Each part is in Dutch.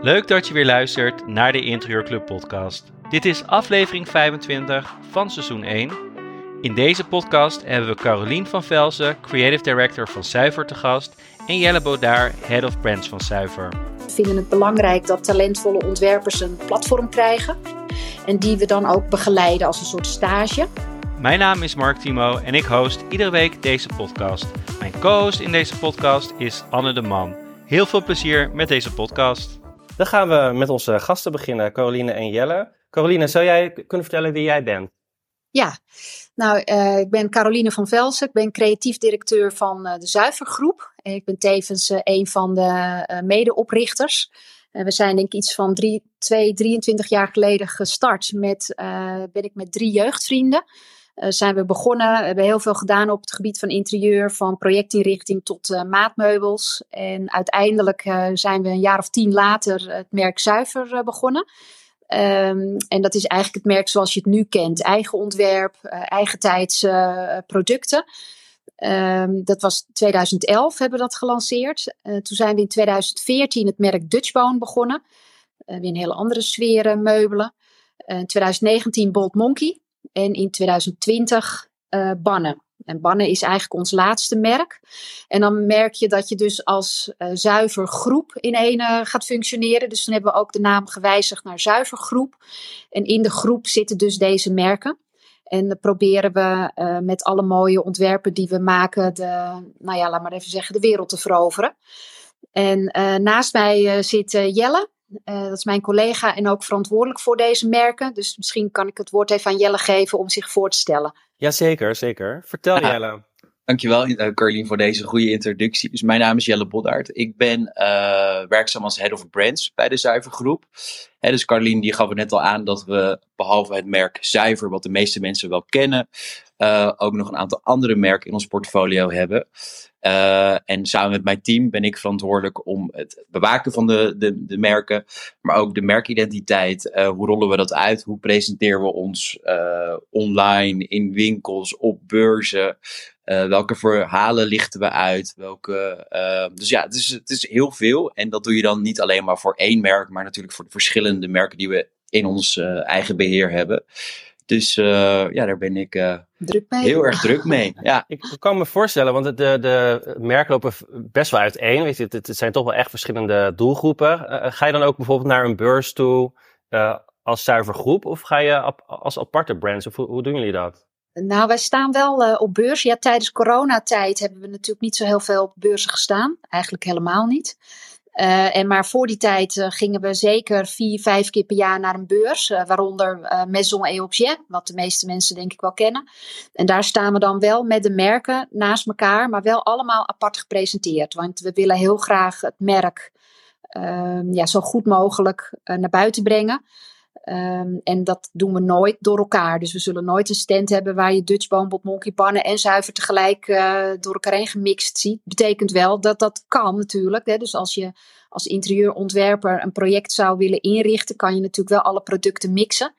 Leuk dat je weer luistert naar de Interieurclub podcast. Dit is aflevering 25 van seizoen 1. In deze podcast hebben we Carolien van Velzen, Creative Director van Zuiver te gast en Jelle Bodaar, Head of Brands van Zuiver. We vinden het belangrijk dat talentvolle ontwerpers een platform krijgen en die we dan ook begeleiden als een soort stage. Mijn naam is Mark Timo en ik host iedere week deze podcast. Mijn co-host in deze podcast is Anne de Man. Heel veel plezier met deze podcast. Dan gaan we met onze gasten beginnen, Caroline en Jelle. Caroline, zou jij kunnen vertellen wie jij bent? Ja, nou, uh, ik ben Caroline van Velsen. Ik ben creatief directeur van uh, de Zuivergroep. En ik ben tevens uh, een van de medeoprichters. we zijn denk ik iets van drie, twee, 23 jaar geleden gestart met, ben ik met drie jeugdvrienden. Zijn we begonnen, we hebben heel veel gedaan op het gebied van interieur, van projectinrichting tot maatmeubels. En uiteindelijk zijn we een jaar of tien later het merk Zuiver begonnen. Um, en dat is eigenlijk het merk zoals je het nu kent. Eigen ontwerp, uh, eigen tijds uh, producten. Um, dat was 2011 hebben we dat gelanceerd. Toen zijn we in 2014 het merk Dutchbone begonnen. weer een hele andere sfeer meubelen. in 2019 Bold Monkey. En in 2020 Bannen. En Bannen is eigenlijk ons laatste merk. En dan merk je dat je dus als uh, zuiver groep in één uh, gaat functioneren. Dus dan hebben we ook de naam gewijzigd naar zuivergroep. En in de groep zitten dus deze merken. En dan proberen we uh, met alle mooie ontwerpen die we maken, de, nou ja, laat maar even zeggen, de wereld te veroveren. En naast mij zit Jelle. Dat is mijn collega en ook verantwoordelijk voor deze merken. Dus misschien kan ik het woord even aan Jelle geven om zich voor te stellen. Jazeker, zeker. Vertel ah, Jelle. Dankjewel uh, Carlien voor deze goede introductie. Dus mijn naam is Jelle Boddaert. Ik ben uh, werkzaam als Head of Brands bij de Zuivergroep. Hè, dus Carlien die gaf het net al aan dat we behalve het merk Zuiver, wat de meeste mensen wel kennen, uh, ook nog een aantal andere merken in ons portfolio hebben. Uh, en samen met mijn team ben ik verantwoordelijk om het bewaken van de, de, de merken, maar ook de merkidentiteit. Uh, hoe rollen we dat uit? Hoe presenteren we ons uh, online, in winkels, op beurzen? welke verhalen lichten we uit? Welke, dus ja, het is, het is heel veel. En dat doe je dan niet alleen maar voor één merk, maar natuurlijk voor de verschillende merken die we in ons eigen beheer hebben. Dus uh, ja, daar ben ik uh, druk mee. heel erg druk mee. Ja. Ik kan me voorstellen, want de, de merken lopen best wel uiteen. Weet je, het, het zijn toch wel echt verschillende doelgroepen. Uh, ga je dan ook bijvoorbeeld naar een beurs toe als zuiver groep? Of ga je als aparte brands? Of hoe, hoe doen jullie dat? Nou, wij staan wel op beurs. Ja, tijdens coronatijd hebben we natuurlijk niet zo heel veel op beurzen gestaan. Eigenlijk helemaal niet. Uh, en maar voor die tijd uh, gingen we zeker vier, vijf keer per jaar naar een beurs. Uh, waaronder Maison et Objet, wat de meeste mensen denk ik wel kennen. En daar staan we dan wel met de merken naast elkaar, maar wel allemaal apart gepresenteerd. Want we willen heel graag het merk ehm, ja, zo goed mogelijk naar buiten brengen. Um, en dat doen we nooit door elkaar. Dus we zullen nooit een stand hebben waar je Dutch Boombot, Monkey Pannen en zuiver tegelijk uh, door elkaar heen gemixt ziet. Betekent wel dat dat kan natuurlijk. Hè? Dus als je als interieurontwerper een project zou willen inrichten, kan je natuurlijk wel alle producten mixen.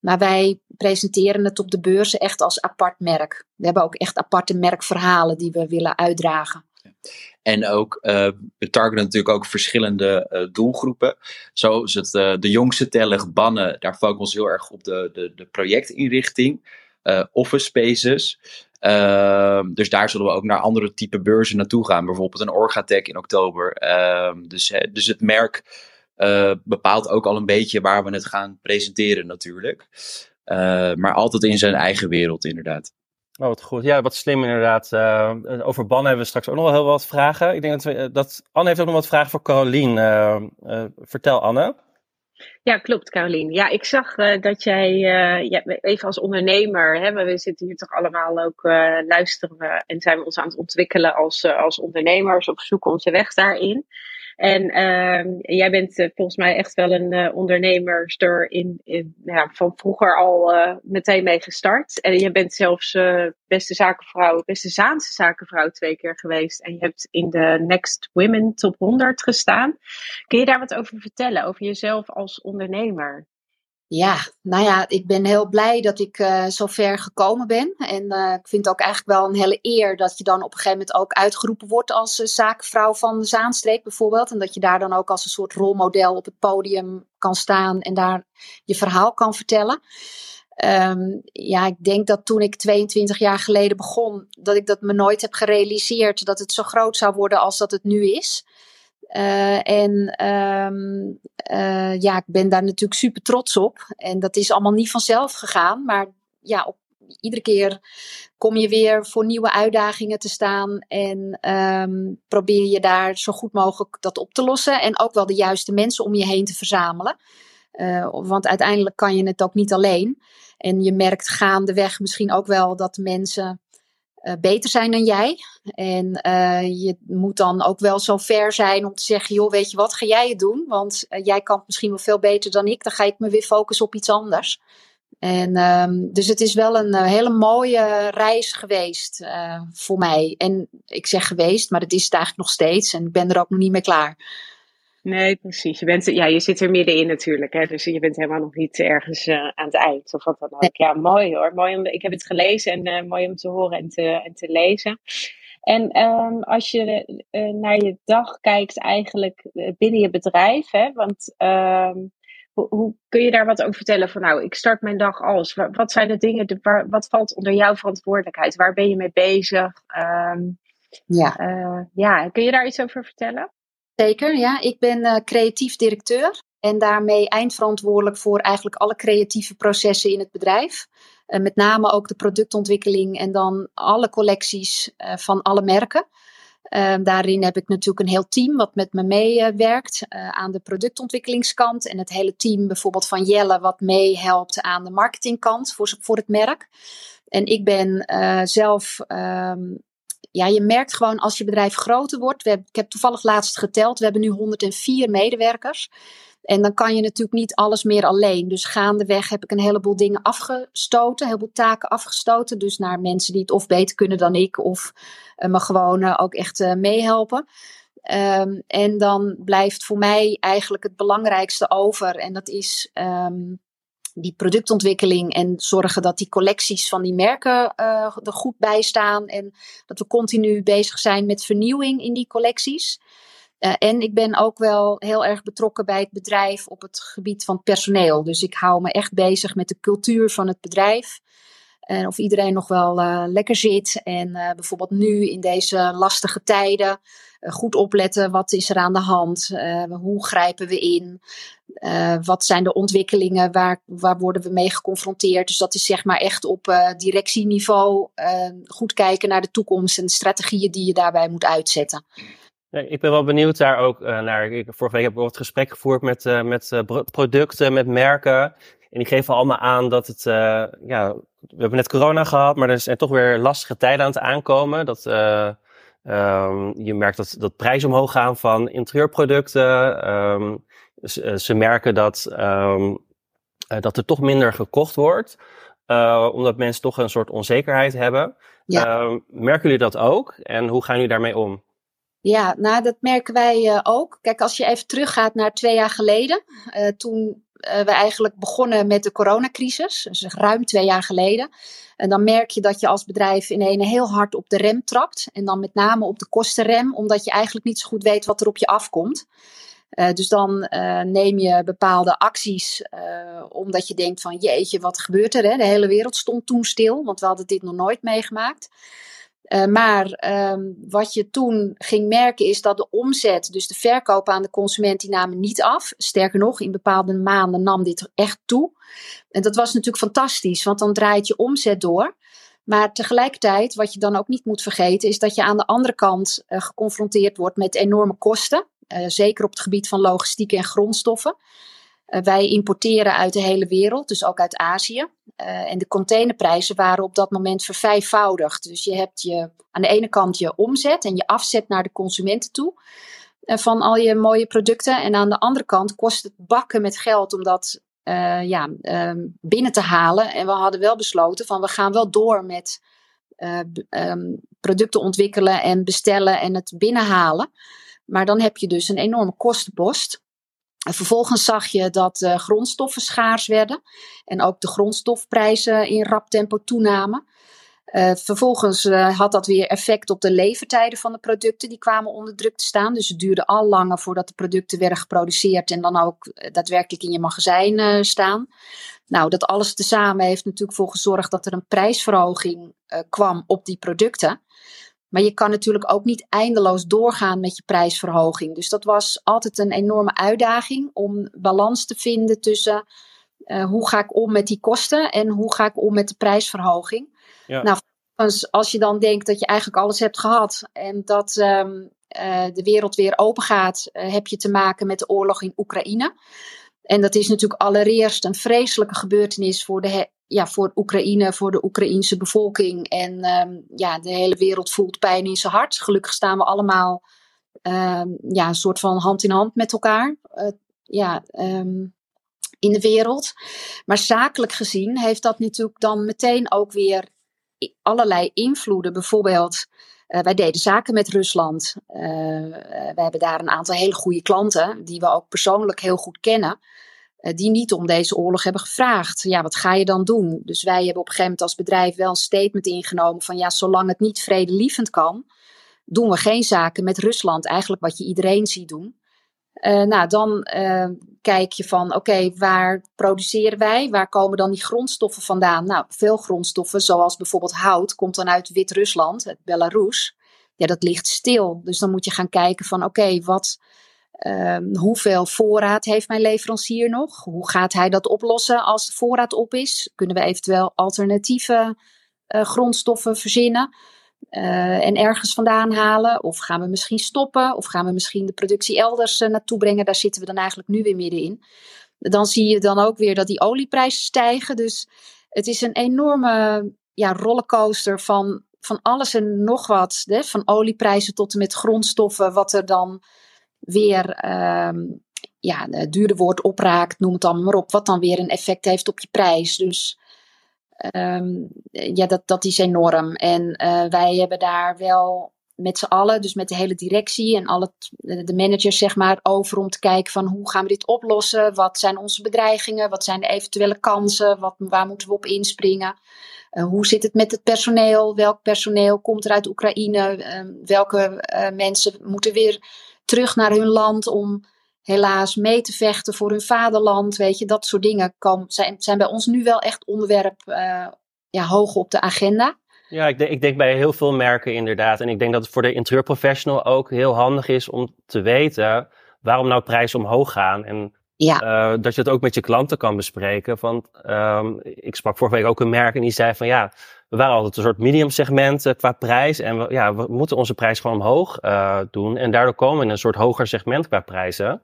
Maar wij presenteren het op de beurzen echt als apart merk. We hebben ook echt aparte merkverhalen die we willen uitdragen. En ook, uh, we targeten natuurlijk ook verschillende uh, doelgroepen. Zoals het, uh, de jongste tellig bannen, daar focussen we heel erg op de, de, de projectinrichting. office spaces. Ehm, dus daar zullen we ook naar andere type beurzen naartoe gaan. Bijvoorbeeld een Orgatech in oktober. Ehm, dus, dus het merk bepaalt ook al een beetje waar we het gaan presenteren natuurlijk. maar altijd in zijn eigen wereld inderdaad. Oh, wat goed. Ja, wat slim inderdaad. Uh, over Ban hebben we straks ook nog wel heel wat vragen. Ik denk dat, eh, dat Anne heeft ook nog wat vragen voor Carolien. Uh, vertel Anne. Ja, klopt Carolien. Ja, ik zag dat jij, even als ondernemer, hè, we zitten hier toch allemaal ook, luisteren en zijn we ons aan het ontwikkelen als, als ondernemers, of zoeken onze weg daarin. En uh, jij bent uh, volgens mij echt wel een uh, ondernemerster in, in ja, van vroeger al uh, meteen mee gestart. En je bent zelfs beste zakenvrouw, beste Zaanse zakenvrouw twee keer geweest. En je hebt in de Next Women Top 100 gestaan. Kun je daar wat over vertellen, over jezelf als ondernemer? Ja, nou ja, ik ben heel blij dat ik uh, zo ver gekomen ben. En uh, ik vind het ook eigenlijk wel een hele eer dat je dan op een gegeven moment ook uitgeroepen wordt als uh, zaakvrouw van de Zaanstreek bijvoorbeeld. En dat je daar dan ook als een soort rolmodel op het podium kan staan en daar je verhaal kan vertellen. Um, ja, ik denk dat toen ik 22 jaar geleden begon, dat ik dat me nooit heb gerealiseerd dat het zo groot zou worden als dat het nu is. Uh, en um, uh, ja, ik ben daar natuurlijk super trots op. En dat is allemaal niet vanzelf gegaan. Maar ja, op, iedere keer kom je weer voor nieuwe uitdagingen te staan. En um, probeer je daar zo goed mogelijk dat op te lossen. En ook wel de juiste mensen om je heen te verzamelen. Uh, want uiteindelijk kan je het ook niet alleen. En je merkt gaandeweg misschien ook wel dat mensen beter zijn dan jij. En uh, je moet dan ook wel zo ver zijn om te zeggen: joh, weet je wat, ga jij het doen? Want uh, jij kan het misschien wel veel beter dan ik. Dan ga ik me weer focussen op iets anders. En um, dus het is wel een hele mooie reis geweest voor mij. En ik zeg geweest, maar het is het eigenlijk nog steeds. En ik ben er ook nog niet mee klaar. Nee, precies. Je, bent, ja, je zit er middenin natuurlijk. Hè? Dus je bent helemaal nog niet ergens uh, aan het eind. Of wat dan ook. Ja, mooi hoor. Mooi om, ik heb het gelezen en uh, mooi om te horen en te, en te lezen. En um, als je uh, naar je dag kijkt eigenlijk binnen je bedrijf. Hè? Want um, hoe, hoe, kun je daar wat over vertellen? Van nou, ik start mijn dag als. Wat zijn de dingen, de, waar, wat valt onder jouw verantwoordelijkheid? Waar ben je mee bezig? Um, ja. ja, kun je daar iets over vertellen? Zeker, ja. Ik ben uh, creatief directeur en daarmee eindverantwoordelijk voor eigenlijk alle creatieve processen in het bedrijf. Uh, met name ook de productontwikkeling en dan alle collecties uh, van alle merken. daarin heb ik natuurlijk een heel team wat met me meewerkt aan de productontwikkelingskant. En het hele team bijvoorbeeld van Jelle wat meehelpt aan de marketingkant voor, voor het merk. En ik ben zelf um, ja, je merkt gewoon als je bedrijf groter wordt. We ik heb toevallig laatst geteld, we hebben nu 104 medewerkers. En dan kan je natuurlijk niet alles meer alleen. Dus gaandeweg heb ik een heleboel dingen afgestoten, een heleboel taken afgestoten. Dus naar mensen die het of beter kunnen dan ik, of uh, me gewoon uh, ook echt uh, meehelpen. Um, en dan blijft voor mij eigenlijk het belangrijkste over. En dat is um, die productontwikkeling en zorgen dat die collecties van die merken uh, er goed bij staan. En dat we continu bezig zijn met vernieuwing in die collecties. Uh, en ik ben ook wel heel erg betrokken bij het bedrijf op het gebied van personeel. Dus ik hou me echt bezig met de cultuur van het bedrijf. En of iedereen nog wel uh, lekker zit. En uh, bijvoorbeeld nu in deze lastige tijden uh, goed opletten. Wat is er aan de hand? hoe grijpen we in? wat zijn de ontwikkelingen? Waar, waar worden we mee geconfronteerd? Dus dat is zeg maar echt op directieniveau. goed kijken naar de toekomst en de strategieën die je daarbij moet uitzetten. Ik ben wel benieuwd daar ook naar. Ik, vorige week heb ik het gesprek gevoerd met, met producten, met merken. En die geven allemaal aan dat het, ja, we hebben net corona gehad, maar er zijn toch weer lastige tijden aan het aankomen. Dat, uh, um, je merkt dat, dat prijzen omhoog gaan van interieurproducten. Um, ze, ze, merken dat, um, dat er toch minder gekocht wordt. Uh, omdat mensen toch een soort onzekerheid hebben. Ja. merken jullie dat ook? En hoe gaan jullie daarmee om? Ja, nou dat merken wij uh, ook. Kijk, als je even teruggaat naar twee jaar geleden. Uh, toen we eigenlijk begonnen met de coronacrisis, dus ruim twee jaar geleden. En dan merk je dat je als bedrijf in een heel hard op de rem trapt. En dan met name op de kostenrem, omdat je eigenlijk niet zo goed weet wat er op je afkomt. Uh, dus dan uh, neem je bepaalde acties, omdat je denkt van jeetje, wat gebeurt er? Hè? De hele wereld stond toen stil, want we hadden dit nog nooit meegemaakt. Uh, maar um, wat je toen ging merken is dat de omzet, dus de verkoop aan de consument, die namen niet af. Sterker nog, in bepaalde maanden nam dit echt toe. En dat was natuurlijk fantastisch, want dan draait je omzet door. Maar tegelijkertijd, wat je dan ook niet moet vergeten, is dat je aan de andere kant uh, geconfronteerd wordt met enorme kosten. Uh, zeker op het gebied van logistiek en grondstoffen. Uh, wij importeren uit de hele wereld, dus ook uit Azië. Uh, en de containerprijzen waren op dat moment vervijfvoudigd. Dus je hebt je, aan de ene kant je omzet en je afzet naar de consumenten toe. Uh, van al je mooie producten. En aan de andere kant kost het bakken met geld om dat ja, um, binnen te halen. En we hadden wel besloten van we gaan wel door met um, producten ontwikkelen en bestellen en het binnenhalen. Maar dan heb je dus een enorme kostenpost. Vervolgens zag je dat uh, grondstoffen schaars werden en ook de grondstofprijzen in rap tempo toenamen. Uh, vervolgens uh, had dat weer effect op de levertijden van de producten. Die kwamen onder druk te staan. Dus het duurde al langer voordat de producten werden geproduceerd en dan ook daadwerkelijk in je magazijn staan. Nou, dat alles tezamen heeft natuurlijk voor gezorgd dat er een prijsverhoging kwam op die producten. Maar je kan natuurlijk ook niet eindeloos doorgaan met je prijsverhoging. Dus dat was altijd een enorme uitdaging om balans te vinden tussen uh, hoe ga ik om met die kosten en hoe ga ik om met de prijsverhoging. Ja. Nou, als je dan denkt dat je eigenlijk alles hebt gehad en dat um, uh, de wereld weer open gaat, uh, heb je te maken met de oorlog in Oekraïne. En dat is natuurlijk allereerst een vreselijke gebeurtenis voor de ja, voor Oekraïne, voor de Oekraïense bevolking. En um, ja, de hele wereld voelt pijn in zijn hart. Gelukkig staan we allemaal um, ja, een soort van hand in hand met elkaar. Uh, ja, um, in de wereld. Maar zakelijk gezien heeft dat natuurlijk dan meteen ook weer allerlei invloeden. Bijvoorbeeld, uh, wij deden zaken met Rusland. Uh, we hebben daar een aantal hele goede klanten, die we ook persoonlijk heel goed kennen. Eh, die niet om deze oorlog hebben gevraagd. Ja, wat ga je dan doen? Dus wij hebben op een gegeven moment als bedrijf wel een statement ingenomen van ja, zolang het niet vredelievend kan, doen we geen zaken met Rusland. Eigenlijk wat je iedereen ziet doen. Uh, nou, dan uh, kijk je van oké, waar produceren wij? Waar komen dan die grondstoffen vandaan? Nou, veel grondstoffen, zoals bijvoorbeeld hout, komt dan uit Wit-Rusland, Belarus. Ja, dat ligt stil. Dus dan moet je gaan kijken van oké, wat Um, hoeveel voorraad heeft mijn leverancier nog? Hoe gaat hij dat oplossen als de voorraad op is? Kunnen we eventueel alternatieve uh, grondstoffen verzinnen uh, en ergens vandaan halen? Of gaan we misschien stoppen? Of gaan we misschien de productie elders uh, naartoe brengen? Daar zitten we dan eigenlijk nu weer middenin. Dan zie je dan ook weer dat die olieprijzen stijgen. Dus het is een enorme ja, rollercoaster van, van alles en nog wat. Hè? Van olieprijzen tot en met grondstoffen, wat er dan weer um, ja, duurder wordt, opraakt, noem het allemaal maar op. Wat dan weer een effect heeft op je prijs. Dus um, ja, dat, dat is enorm. En uh, wij hebben daar wel met z'n allen, dus met de hele directie en alle de managers, zeg maar, over om te kijken van hoe gaan we dit oplossen? Wat zijn onze bedreigingen? Wat zijn de eventuele kansen? Wat, waar moeten we op inspringen? Uh, hoe zit het met het personeel? Welk personeel komt er uit Oekraïne? Uh, welke uh, mensen moeten weer terug naar hun land om helaas mee te vechten voor hun vaderland. Weet je, dat soort dingen komen, zijn, zijn bij ons nu wel echt onderwerp uh, ja, hoog op de agenda. Ja, ik denk, ik denk bij heel veel merken inderdaad. En ik denk dat het voor de interieurprofessional ook heel handig is om te weten waarom nou prijzen omhoog gaan. En ja. Uh, dat je het ook met je klanten kan bespreken. Want um, ik sprak vorige week ook een merk en die zei van ja, we waren altijd een soort medium segment uh, qua prijs. En we, ja, we moeten onze prijs gewoon omhoog uh, doen. En daardoor komen we in een soort hoger segment qua prijzen.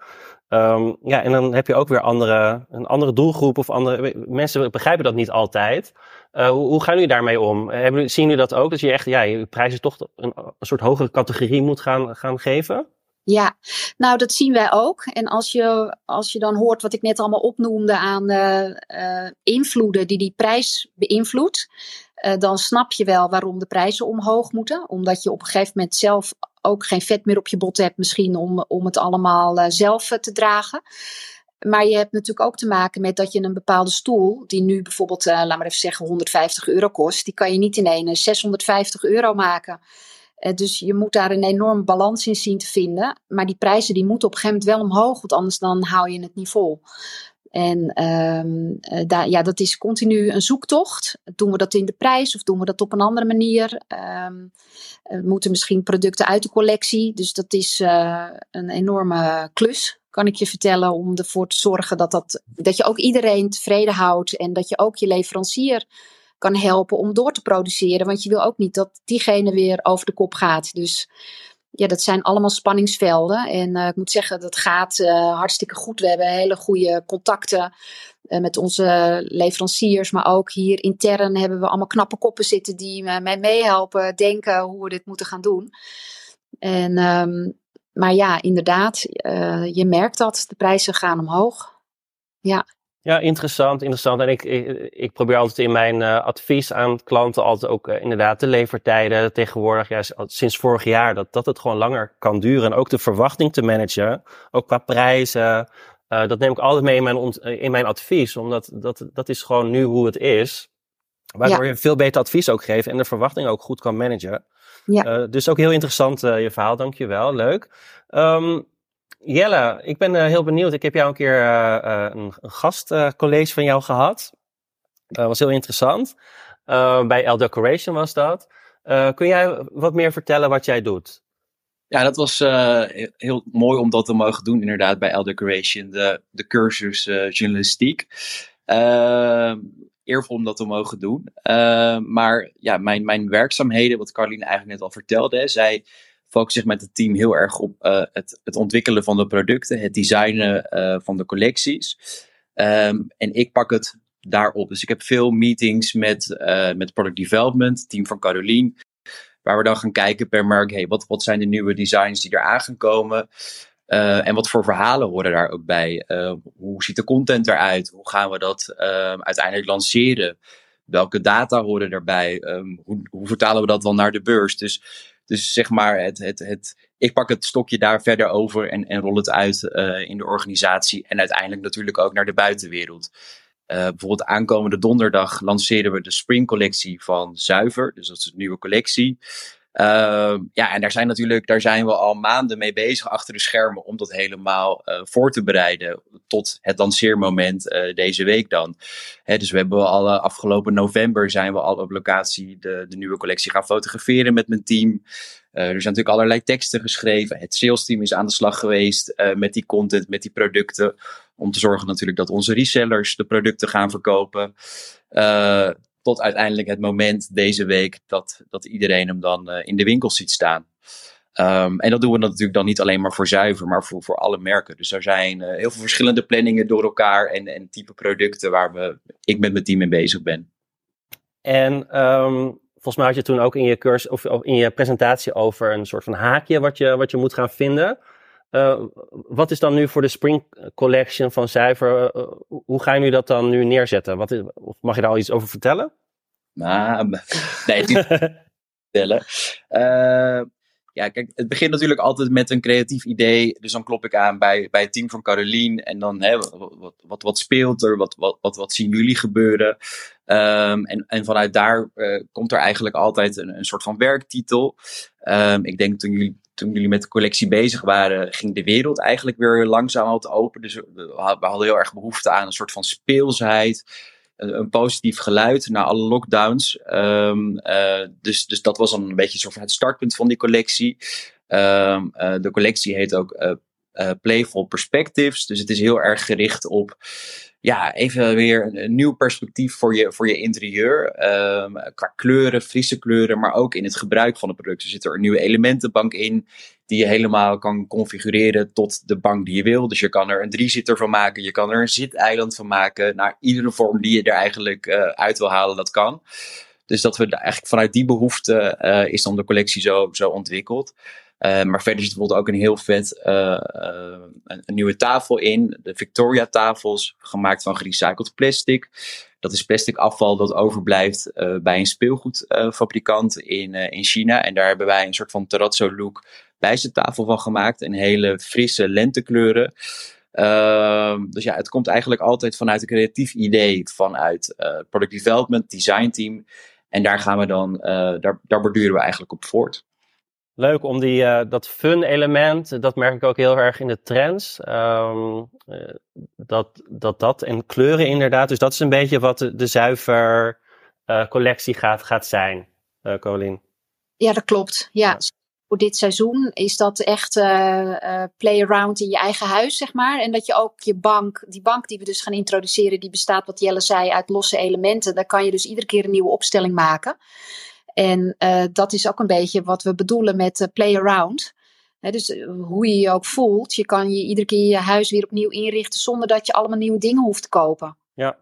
Um, ja, en dan heb je ook weer andere, een andere doelgroep of andere mensen begrijpen dat niet altijd. Uh, hoe, hoe, gaan jullie daarmee om? Hebben, zien jullie dat ook? Dat je echt ja, je prijzen toch een, soort hogere categorie moet gaan, gaan geven? Ja, nou dat zien wij ook. En als je, als je dan hoort wat ik net allemaal opnoemde aan invloeden die die prijs beïnvloedt, uh, dan snap je wel waarom de prijzen omhoog moeten. Omdat je op een gegeven moment zelf ook geen vet meer op je bot hebt, misschien om, om het allemaal zelf te dragen. Maar je hebt natuurlijk ook te maken met dat je een bepaalde stoel, die nu bijvoorbeeld, laat maar even zeggen, 150 euro kost, die kan je niet in een 650 euro maken. Dus je moet daar een enorme balans in zien te vinden. Maar die prijzen die moeten op een gegeven moment wel omhoog, want anders dan hou je het niet vol. En uh, daar, ja, dat is continu een zoektocht. Doen we dat in de prijs of doen we dat op een andere manier? Um, we moeten misschien producten uit de collectie. Dus dat is uh, een enorme klus, kan ik je vertellen, om ervoor te zorgen dat, dat, dat je ook iedereen tevreden houdt en dat je ook je leverancier kan helpen om door te produceren. Want je wil ook niet dat diegene weer over de kop gaat. Dus ja, dat zijn allemaal spanningsvelden. En uh, ik moet zeggen, dat gaat uh, hartstikke goed. We hebben hele goede contacten uh, met onze leveranciers. Maar ook hier intern hebben we allemaal knappe koppen zitten die mij meehelpen denken hoe we dit moeten gaan doen. En, um, maar ja, inderdaad, je merkt dat de prijzen gaan omhoog. Ja. Ja, interessant, interessant. En ik, ik, ik probeer altijd in mijn uh, advies aan klanten altijd ook uh, inderdaad de levertijden tegenwoordig, ja, sinds vorig jaar, dat, dat het gewoon langer kan duren. En ook de verwachting te managen, ook qua prijzen. dat neem ik altijd mee in mijn, in mijn advies, omdat dat, dat is gewoon nu hoe het is. Waardoor je veel beter advies ook geeft en de verwachting ook goed kan managen. Ja. dus ook heel interessant je verhaal, dankjewel. Leuk. Um, Jelle, ik ben heel benieuwd. Ik heb jou een keer een, een gastcollege van jou gehad. Dat was heel interessant. bij L Decoration was dat. kun jij wat meer vertellen wat jij doet? Ja, dat was heel mooi om dat te mogen doen, inderdaad, bij Elder Creation, de, de cursus journalistiek. Uh, eervol om dat te mogen doen. maar ja, mijn, mijn werkzaamheden, wat Carline eigenlijk net al vertelde, zij focust zich met het team heel erg op het, het ontwikkelen van de producten, het designen van de collecties. Um, en ik pak het daarop. Dus ik heb veel meetings met, met product development, team van Caroline. Waar we dan gaan kijken per merk, hey, wat, wat zijn de nieuwe designs die eraan gaan komen? En wat voor verhalen horen daar ook bij? Hoe ziet de content eruit? Hoe gaan we dat uh, uiteindelijk lanceren? Welke data horen daarbij? Um, hoe, hoe, vertalen we dat dan naar de beurs? Dus, dus zeg maar, het, het, het, ik pak het stokje daar verder over en, en rol het uit in de organisatie. En uiteindelijk natuurlijk ook naar de buitenwereld. Uh, bijvoorbeeld aankomende donderdag lanceren we de Spring collectie van Zuiver. Dus dat is een nieuwe collectie. Uh, ja, en daar zijn natuurlijk, daar zijn we al maanden mee bezig achter de schermen om dat helemaal uh, voor te bereiden tot het lanceermoment uh, deze week dan. Hè, dus we hebben al afgelopen november zijn we al op locatie de, de nieuwe collectie gaan fotograferen met mijn team. er zijn natuurlijk allerlei teksten geschreven. Het sales team is aan de slag geweest met die content, met die producten. Om te zorgen natuurlijk dat onze resellers de producten gaan verkopen. Tot uiteindelijk het moment deze week dat, dat iedereen hem dan uh, in de winkel ziet staan. Um, en dat doen we natuurlijk dan niet alleen maar voor zuiver, maar voor, voor alle merken. Dus er zijn uh, heel veel verschillende planningen door elkaar en, en type producten waar we, ik met mijn team mee bezig ben. En um, volgens mij had je toen ook in je cursus of in je presentatie over een soort van haakje wat je, wat je moet gaan vinden. Uh, wat is dan nu voor de Spring Collection van Zuiver? Uh, hoe ga je nu dat dan nu neerzetten? Wat of mag je daar al iets over vertellen? Nou, nee, vertellen. Ja, kijk, het begint natuurlijk altijd met een creatief idee. Dus dan klop ik aan bij, bij het team van Caroline. En dan, hè, wat, wat, wat speelt er? Wat, wat, wat, zien jullie gebeuren? Um, en, en vanuit daar komt er eigenlijk altijd een, een soort van werktitel. Um, ik denk toen jullie, toen jullie met de collectie bezig waren, ging de wereld eigenlijk weer langzaam wat open. Dus we hadden heel erg behoefte aan een soort van speelsheid een positief geluid na alle lockdowns. Um, uh, dus, dus dat was dan een beetje soort van het startpunt van die collectie. Um, uh, de collectie heet ook uh, Playful Perspectives. Dus het is heel erg gericht op ja, even weer een, nieuw perspectief voor je, voor je interieur. Um, qua kleuren, frisse kleuren, maar ook in het gebruik van de producten. Er zit er een nieuwe elementenbank in, die je helemaal kan configureren tot de bank die je wil. Dus je kan er een driezitter van maken, je kan er een ziteiland van maken. Naar iedere vorm die je er eigenlijk uh, uit wil halen, dat kan. Dus dat we eigenlijk vanuit die behoefte uh, is dan de collectie zo, zo ontwikkeld. Uh, maar verder zit bijvoorbeeld ook een heel vet uh, uh, een, een, nieuwe tafel in. De Victoria tafels, gemaakt van gerecycled plastic. Dat is plastic afval dat overblijft bij een speelgoedfabrikant in, in China. En daar hebben wij een soort van terrazzo look tafel van gemaakt. En hele frisse lentekleuren. Ehm, dus ja, het komt eigenlijk altijd vanuit een creatief idee. Vanuit product development, design team. En daar gaan we dan, daar, daar borduren we eigenlijk op voort leuk om die, uh, dat fun element, dat merk ik ook heel erg in de trends. Um, uh, dat, dat dat en kleuren inderdaad. Dus dat is een beetje wat de, de zuiver uh, collectie gaat, gaat zijn, Colin. Ja, dat klopt. Ja. Voor dit seizoen is dat echt play around in je eigen huis, zeg maar. En dat je ook je bank, die bank die we dus gaan introduceren, die bestaat, wat Jelle zei, uit losse elementen. Daar kan je dus iedere keer een nieuwe opstelling maken. En uh, dat is ook een beetje wat we bedoelen met uh, play around. dus uh, hoe je je ook voelt, je kan je iedere keer je huis weer opnieuw inrichten zonder dat je allemaal nieuwe dingen hoeft te kopen. Ja,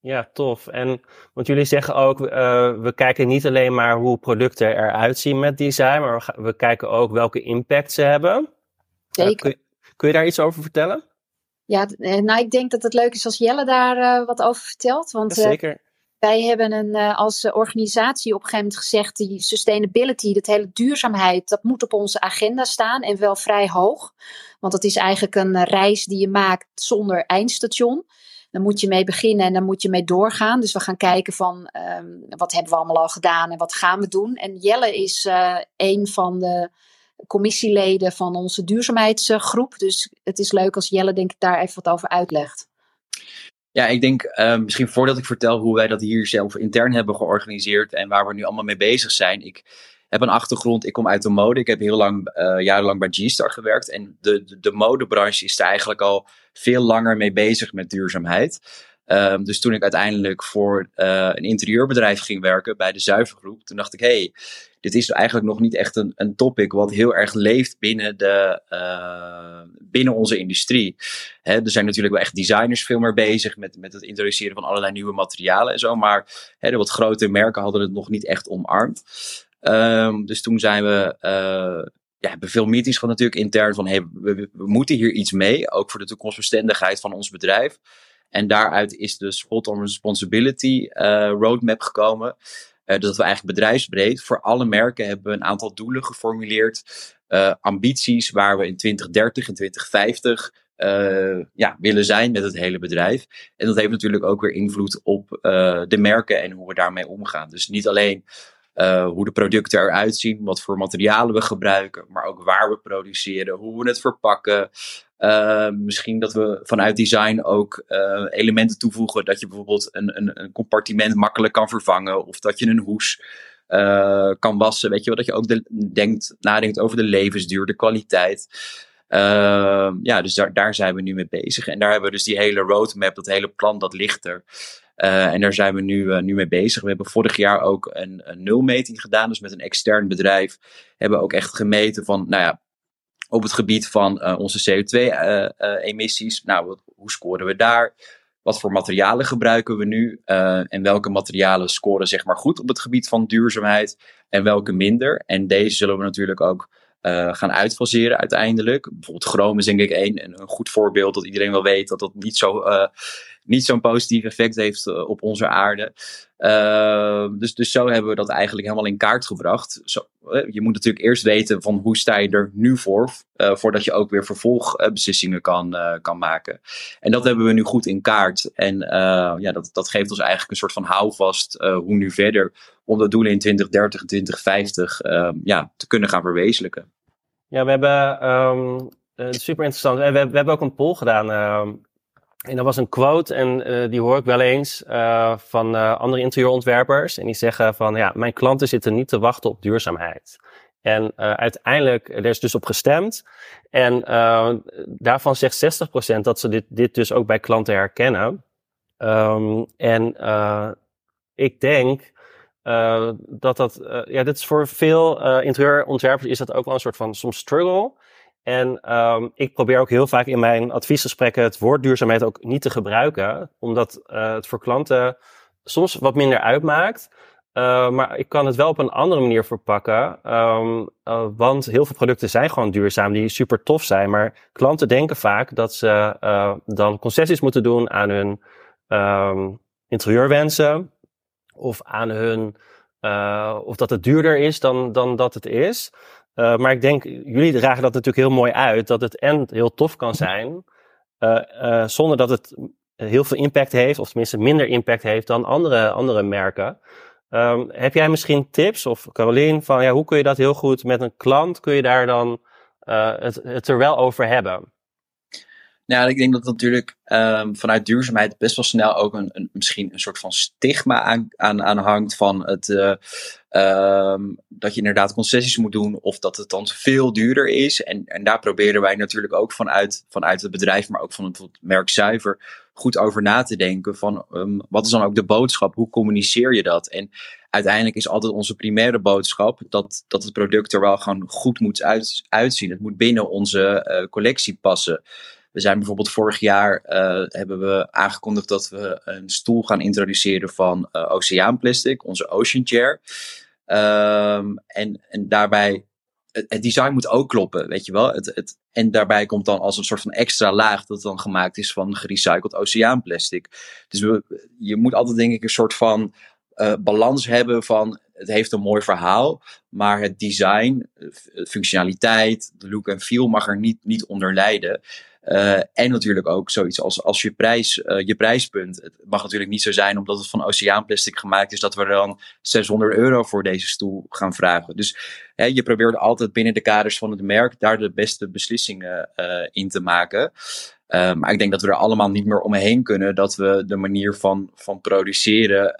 ja, tof. En want jullie zeggen ook, we kijken niet alleen maar hoe producten eruit zien met design, maar we, we kijken ook welke impact ze hebben. Zeker. Kun, kun, je daar iets over vertellen? Ja, nou ik denk dat het leuk is als Jelle daar wat over vertelt. Want, ja, zeker Wij hebben een, als organisatie op een gegeven moment gezegd: die sustainability, dat hele duurzaamheid, dat moet op onze agenda staan en wel vrij hoog. Want het is eigenlijk een reis die je maakt zonder eindstation. Dan moet je mee beginnen en dan moet je mee doorgaan. Dus we gaan kijken van ehm, wat hebben we allemaal al gedaan en wat gaan we doen. En Jelle is een van de commissieleden van onze duurzaamheidsgroep. Dus het is leuk als Jelle denk ik daar even wat over uitlegt. Ja, ik denk uh, misschien voordat ik vertel hoe wij dat hier zelf intern hebben georganiseerd en waar we nu allemaal mee bezig zijn. Ik heb een achtergrond, ik kom uit de mode. Ik heb heel lang, uh, jarenlang bij G-Star gewerkt. En de, de, de, modebranche is er eigenlijk al veel langer mee bezig met duurzaamheid. Um, dus toen ik uiteindelijk voor uh, een interieurbedrijf ging werken bij de Zuivergroep, toen dacht ik, hey, dit is eigenlijk nog niet echt een, een topic wat heel erg leeft binnen, de, uh, binnen onze industrie. Hè, er zijn natuurlijk wel echt designers veel meer bezig met, met het introduceren van allerlei nieuwe materialen en zo, maar hè, de wat grote merken hadden het nog niet echt omarmd. Um, dus toen zijn we, uh, ja, hebben veel meetings gehad natuurlijk intern van hey, we, moeten hier iets mee, ook voor de toekomstbestendigheid van ons bedrijf. En daaruit is de Spot on Responsibility uh, roadmap gekomen. Uh, dat we eigenlijk bedrijfsbreed voor alle merken hebben een aantal doelen geformuleerd. Uh, ambities waar we in 2030 en 2050 uh, ja, willen zijn met het hele bedrijf. En dat heeft natuurlijk ook weer invloed op de merken en hoe we daarmee omgaan. Dus niet alleen hoe de producten eruit zien, wat voor materialen we gebruiken, maar ook waar we produceren, hoe we het verpakken. Uh, misschien dat we vanuit design ook uh, elementen toevoegen dat je bijvoorbeeld een, een, een, compartiment makkelijk kan vervangen of dat je een hoes kan wassen. Weet je wel, dat je ook de, denkt, nadenkt over de levensduur, de kwaliteit. ja, dus daar, daar zijn we nu mee bezig. En daar hebben we dus die hele roadmap, dat hele plan, dat ligt er. En daar zijn we nu, nu mee bezig. We hebben vorig jaar ook een, een nulmeting gedaan. Dus met een extern bedrijf hebben we ook echt gemeten van, nou ja, op het gebied van uh, onze CO2-emissies. nou, wat, hoe scoren we daar? Wat voor materialen gebruiken we nu? en welke materialen scoren zeg maar goed op het gebied van duurzaamheid? En welke minder? En deze zullen we natuurlijk ook gaan uitfaseren uiteindelijk. Bijvoorbeeld chroom is denk ik een, een goed voorbeeld dat iedereen wel weet dat dat niet zo niet zo'n positief effect heeft uh, op onze aarde. dus, dus zo hebben we dat eigenlijk helemaal in kaart gebracht. Zo, je moet natuurlijk eerst weten van hoe sta je er nu voor, voordat je ook weer vervolgbeslissingen kan, kan maken. En dat hebben we nu goed in kaart. En ja, dat, dat geeft ons eigenlijk een soort van houvast hoe nu verder om de doelen in 2030 en 2050 ja, te kunnen gaan verwezenlijken. Ja, we hebben um, super interessant. We, we, hebben ook een poll gedaan. En dat was een quote, en uh, die hoor ik wel eens uh, van uh, andere interieurontwerpers. En die zeggen van, ja, mijn klanten zitten niet te wachten op duurzaamheid. En uiteindelijk, er is dus op gestemd. En daarvan zegt 60% dat ze dit, dit dus ook bij klanten herkennen. Um, en ik denk dat dat, ja, dit is voor veel interieurontwerpers is dat ook wel een soort van soms struggle. En um, ik probeer ook heel vaak in mijn adviesgesprekken het woord duurzaamheid ook niet te gebruiken, omdat het voor klanten soms wat minder uitmaakt. maar ik kan het wel op een andere manier verpakken. Um, want heel veel producten zijn gewoon duurzaam, die super tof zijn. Maar klanten denken vaak dat ze dan concessies moeten doen aan hun um, interieurwensen of aan hun, of dat het duurder is dan, dan dat het is. Uh, maar ik denk, jullie dragen dat natuurlijk heel mooi uit, dat het en heel tof kan zijn, uh, zonder dat het heel veel impact heeft, of tenminste minder impact heeft dan andere, andere merken. Um, heb jij misschien tips, of Caroline, van ja, hoe kun je dat heel goed met een klant, kun je daar dan het, het er wel over hebben? Nou, ik denk dat natuurlijk um, vanuit duurzaamheid best wel snel ook een, een, misschien een soort van stigma aan, aan, aan hangt van het, uh, um, dat je inderdaad concessies moet doen of dat het dan veel duurder is. En, en daar proberen wij natuurlijk ook vanuit, vanuit het bedrijf, maar ook van het merk zuiver, goed over na te denken van um, wat is dan ook de boodschap? Hoe communiceer je dat? En uiteindelijk is altijd onze primaire boodschap dat, dat het product er wel gewoon goed moet uit, uitzien. Het moet binnen onze uh, collectie passen. We zijn bijvoorbeeld vorig jaar uh, hebben we aangekondigd dat we een stoel gaan introduceren van uh, Oceaanplastic, onze Ocean Chair. Um, en, en daarbij het, design moet ook kloppen, weet je wel. Het, het, en daarbij komt dan als een soort van extra laag dat dan gemaakt is van gerecycled oceaanplastic. Dus we, je moet altijd denk ik een soort van uh, balans hebben van het heeft een mooi verhaal, maar het design, functionaliteit, de look en feel mag er niet, niet onder lijden. Uh, en natuurlijk ook zoiets als, als je, prijs, uh, je prijspunt. Het mag natuurlijk niet zo zijn omdat het van oceaanplastic gemaakt is, dat we dan 600 euro voor deze stoel gaan vragen. Dus hè, je probeert altijd binnen de kaders van het merk daar de beste beslissingen uh, in te maken. Maar ik denk dat we er allemaal niet meer omheen kunnen dat we de manier van, van produceren,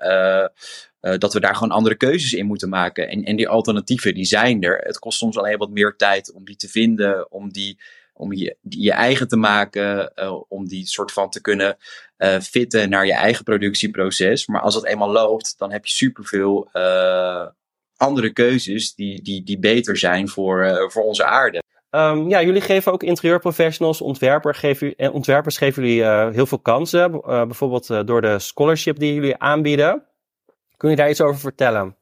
dat we daar gewoon andere keuzes in moeten maken. En, en die alternatieven, die zijn er. Het kost soms alleen wat meer tijd om die te vinden, om die om je, je eigen te maken, uh, om die soort van te kunnen uh, fitten naar je eigen productieproces. Maar als het eenmaal loopt, dan heb je superveel uh, andere keuzes die, die, die beter zijn voor, voor onze aarde. Um, ja, jullie geven ook interieurprofessionals, ontwerper geven, ontwerpers geven jullie heel veel kansen. bijvoorbeeld door de scholarship die jullie aanbieden. Kun je daar iets over vertellen?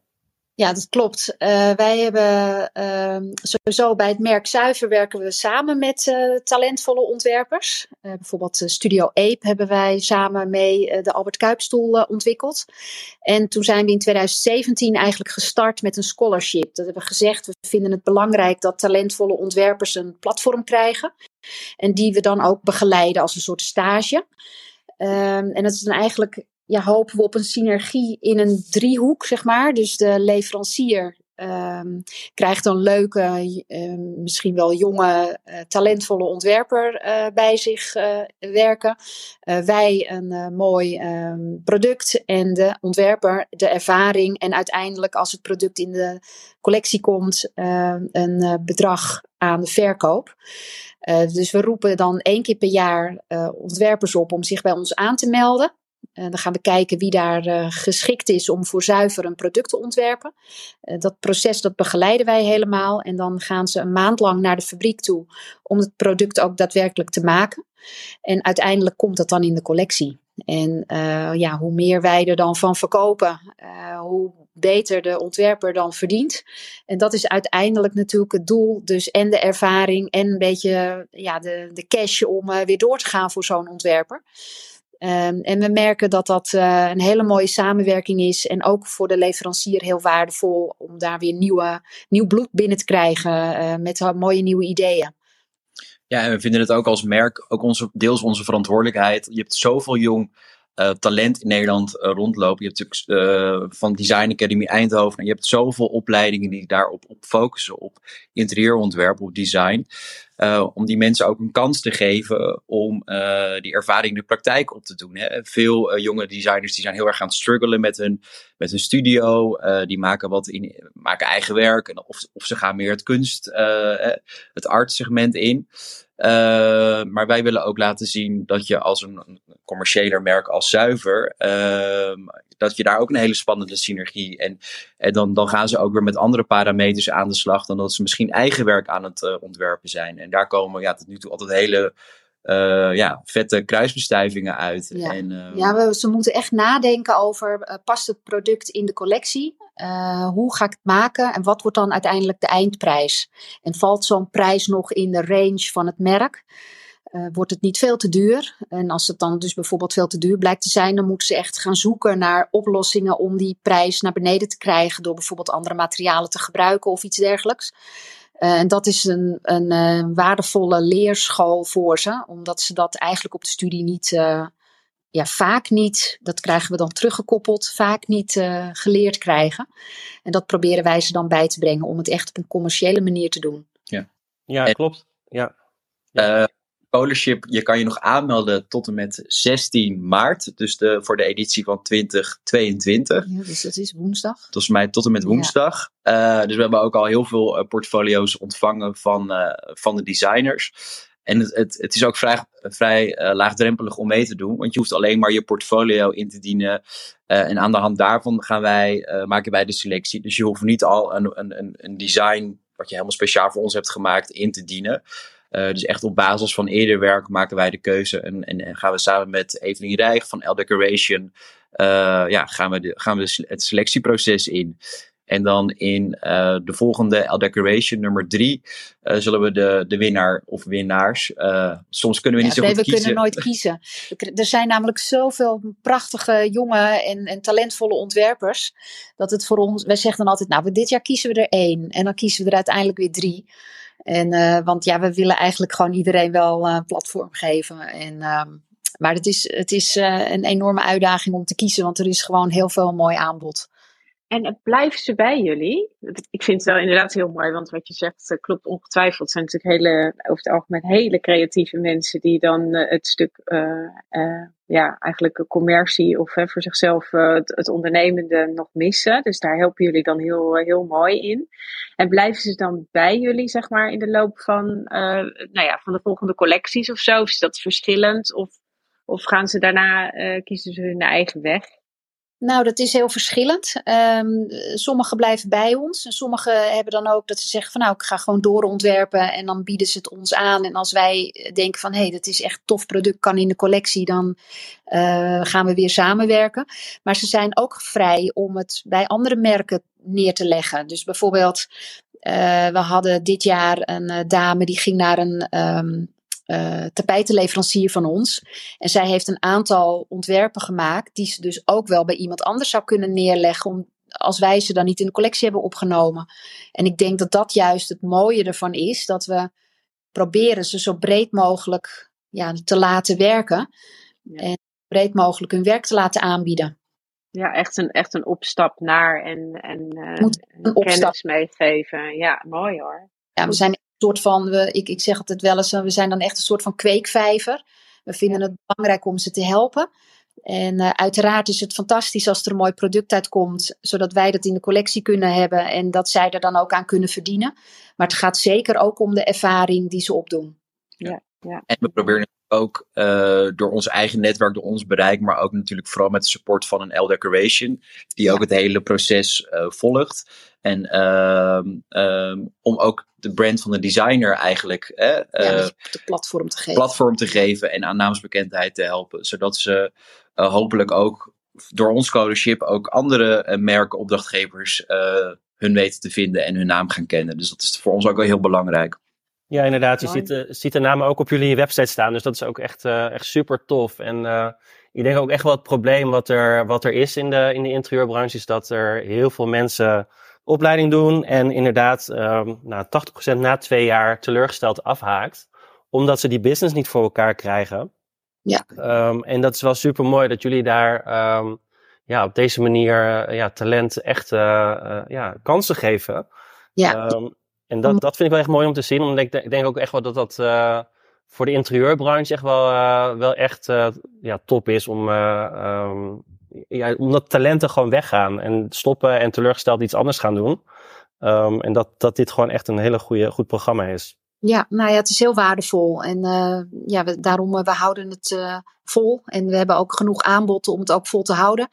Ja, dat klopt. Uh, wij hebben uh, sowieso bij het merk Zuiver werken we samen met uh, talentvolle ontwerpers. Uh, bijvoorbeeld Studio Ape hebben wij samen mee de Albert Kuipstoel ontwikkeld. En toen zijn we in 2017 eigenlijk gestart met een scholarship. Dat hebben we gezegd, we vinden het belangrijk dat talentvolle ontwerpers een platform krijgen. En die we dan ook begeleiden als een soort stage. Um, en dat is dan eigenlijk ja, hopen we op een synergie in een driehoek, zeg maar. Dus de leverancier um, krijgt een leuke, um, misschien wel jonge, uh, talentvolle ontwerper uh, bij zich uh, werken. wij een mooi um, product en de ontwerper de ervaring. En uiteindelijk, als het product in de collectie komt, een bedrag aan de verkoop. dus we roepen dan één keer per jaar ontwerpers op om zich bij ons aan te melden. Uh, dan gaan we kijken wie daar uh, geschikt is om voor zuiver een product te ontwerpen. Uh, dat proces dat begeleiden wij helemaal. En dan gaan ze een maand lang naar de fabriek toe om het product ook daadwerkelijk te maken. En uiteindelijk komt dat dan in de collectie. En ja, hoe meer wij er dan van verkopen, hoe beter de ontwerper dan verdient. En dat is uiteindelijk natuurlijk het doel. Dus en de ervaring en een beetje ja, de, de cash om weer door te gaan voor zo'n ontwerper. Um, en we merken dat dat uh, een hele mooie samenwerking is. En ook voor de leverancier heel waardevol om daar weer nieuwe, nieuw bloed binnen te krijgen uh, met mooie nieuwe ideeën. Ja, en we vinden het ook als merk, ook onze, deels onze verantwoordelijkheid. Je hebt zoveel jong uh, talent in Nederland rondlopen. Je hebt natuurlijk van Design Academy Eindhoven. En je hebt zoveel opleidingen die daarop op focussen. Op interieurontwerp, op design. Om die mensen ook een kans te geven om die ervaring in de praktijk op te doen. Hè. Veel jonge designers die zijn heel erg aan het struggelen met hun, met hun studio. die maken wat in, maken eigen werk. En of, of ze gaan meer het kunst, het art segment in. Maar wij willen ook laten zien dat je als een, commerciëler merk als zuiver, uh, dat je daar ook een hele spannende synergie en, en dan, dan gaan ze ook weer met andere parameters aan de slag dan dat ze misschien eigen werk aan het uh, ontwerpen zijn. En daar komen ja, tot nu toe altijd hele uh, ja, vette kruisbestuivingen uit. Ja, en, uh, ja we, ze moeten echt nadenken over, uh, past het product in de collectie? hoe ga ik het maken en wat wordt dan uiteindelijk de eindprijs? En valt zo'n prijs nog in de range van het merk? Wordt het niet veel te duur? En als het dan dus bijvoorbeeld veel te duur blijkt te zijn, dan moeten ze echt gaan zoeken naar oplossingen om die prijs naar beneden te krijgen door bijvoorbeeld andere materialen te gebruiken of iets dergelijks. Uh, en dat is een, een uh, waardevolle leerschool voor ze, omdat ze dat eigenlijk op de studie niet, uh, ja, vaak niet, dat krijgen we dan teruggekoppeld, vaak niet geleerd krijgen. En dat proberen wij ze dan bij te brengen om het echt op een commerciële manier te doen. Ja, ja klopt. Ja. ja. Scholarship, je kan je nog aanmelden tot en met 16 maart. Dus de, voor de editie van 2022. Ja, dus dat is woensdag. Volgens mij tot en met woensdag. Ja. Uh, dus we hebben ook al heel veel uh, portfolio's ontvangen van, uh, van de designers. En het, het, het is ook vrij, vrij laagdrempelig om mee te doen. Want je hoeft alleen maar je portfolio in te dienen. en aan de hand daarvan gaan wij, maken wij de selectie. Dus je hoeft niet al een, een, een design wat je helemaal speciaal voor ons hebt gemaakt in te dienen. Uh, dus echt op basis van eerder werk maken wij de keuze en, en, en gaan we samen met Evelien Rijg van L Decoration, uh, ja, gaan we, de, gaan we het selectieproces in. En dan in de volgende L Decoration, nummer drie, zullen we de, de winnaar of winnaars. soms kunnen we niet zo nee, goed kiezen. we kunnen nooit kiezen. Er zijn namelijk zoveel prachtige jonge en, en talentvolle ontwerpers. Dat het voor ons, wij zeggen dan altijd, nou, dit jaar kiezen we er één. En dan kiezen we er uiteindelijk weer drie. En, uh, want ja, we willen eigenlijk gewoon iedereen wel een platform geven. En, uh, maar het is, het is uh, een enorme uitdaging om te kiezen, want er is gewoon heel veel mooi aanbod. En blijven ze bij jullie? Ik vind het wel inderdaad heel mooi, want wat je zegt klopt ongetwijfeld. Het zijn natuurlijk hele, over het algemeen hele creatieve mensen die dan uh, het stuk, uh, ja, eigenlijk commercie of voor zichzelf het, ondernemende nog missen. Dus daar helpen jullie dan heel, heel mooi in. En blijven ze dan bij jullie, zeg maar, in de loop van, nou ja, van de volgende collecties of zo? Is dat verschillend? Of, of gaan ze daarna, kiezen ze hun eigen weg? Nou, dat is heel verschillend. Um, sommigen blijven bij ons. En sommigen hebben dan ook dat ze zeggen van nou, ik ga gewoon doorontwerpen. En dan bieden ze het ons aan. En als wij denken van hé, hey, dat is echt tof product, kan in de collectie, dan uh, gaan we weer samenwerken. Maar ze zijn ook vrij om het bij andere merken neer te leggen. Dus bijvoorbeeld, uh, we hadden dit jaar een uh, dame die ging naar een um, uh, tapijtenleverancier van ons. En zij heeft een aantal ontwerpen gemaakt die ze dus ook wel bij iemand anders zou kunnen neerleggen om, als wij ze dan niet in de collectie hebben opgenomen. En ik denk dat dat juist het mooie ervan is, dat we proberen ze zo breed mogelijk ja, te laten werken. Ja. En breed mogelijk hun werk te laten aanbieden. Ja, echt een, echt een opstap naar en, en uh, een opstap. kennis meegeven. Ja, mooi hoor. Ja, we zijn soort van, we, ik, ik zeg altijd wel eens, we zijn dan echt een soort van kweekvijver. We vinden het belangrijk om ze te helpen. En uh, uiteraard is het fantastisch als er een mooi product uitkomt, zodat wij dat in de collectie kunnen hebben en dat zij er dan ook aan kunnen verdienen. Maar het gaat zeker ook om de ervaring die ze opdoen. Ja, ja. En we proberen ook uh, door ons eigen netwerk, door ons bereik, maar ook natuurlijk vooral met de support van een L Decoration, die ja. ook het hele proces uh, volgt. En um, om ook de brand van de designer eigenlijk uh, ja, de platform te geven. platform te geven en aan naamsbekendheid te helpen. Zodat ze uh, hopelijk ook door ons scholarship ook andere merken, opdrachtgevers hun weten te vinden en hun naam gaan kennen. Dus dat is voor ons ook wel heel belangrijk. Ja, inderdaad. Je ziet, ziet, de namen ook op jullie website staan. Dus dat is ook echt, echt super tof. En ik denk ook echt wel het probleem wat er, wat er is in de, in de interieurbranche, is dat er heel veel mensen opleiding doen en inderdaad um, nou, 80% na twee jaar teleurgesteld afhaakt, omdat ze die business niet voor elkaar krijgen. Ja. Um, en dat is wel super mooi dat jullie daar um, ja, op deze manier uh, ja, talent echt ja, kansen geven. Ja. En dat, dat vind ik wel echt mooi om te zien, omdat ik, ik denk ook echt wel dat dat voor de interieurbranche echt wel, wel echt ja, top is om ja, omdat talenten gewoon weggaan en stoppen en teleurgesteld iets anders gaan doen. Um, en dat, dat dit gewoon echt een hele goede, goed programma is. Ja, nou ja, het is heel waardevol. En uh, ja, we, daarom uh, we houden het uh, vol. En we hebben ook genoeg aanbod om het ook vol te houden.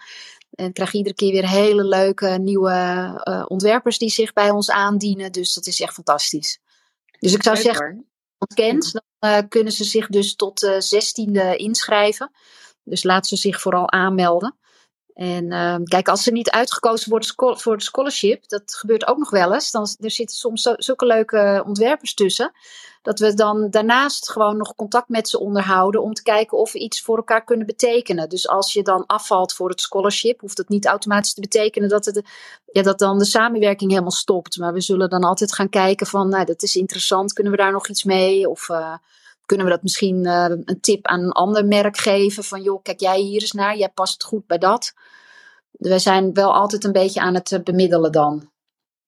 En krijgen iedere keer weer hele leuke nieuwe ontwerpers die zich bij ons aandienen. Dus dat is echt fantastisch. Dus ik zou zeggen, als je kent, dan kunnen ze zich dus tot 16e inschrijven. Dus laat ze zich vooral aanmelden. En uh, kijk, als ze niet uitgekozen worden voor het scholarship, dat gebeurt ook nog wel eens. Dan, er zitten soms zulke leuke ontwerpers tussen. Dat we dan daarnaast gewoon nog contact met ze onderhouden om te kijken of we iets voor elkaar kunnen betekenen. Dus als je dan afvalt voor het scholarship, hoeft dat niet automatisch te betekenen dat, het, ja, dat dan de samenwerking helemaal stopt. Maar we zullen dan altijd gaan kijken van, nou, dat is interessant, kunnen we daar nog iets mee? Of uh, kunnen we dat misschien uh, een tip aan een ander merk geven? Van joh, kijk jij hier eens naar, jij past goed bij dat. We zijn wel altijd een beetje aan het eh, bemiddelen dan.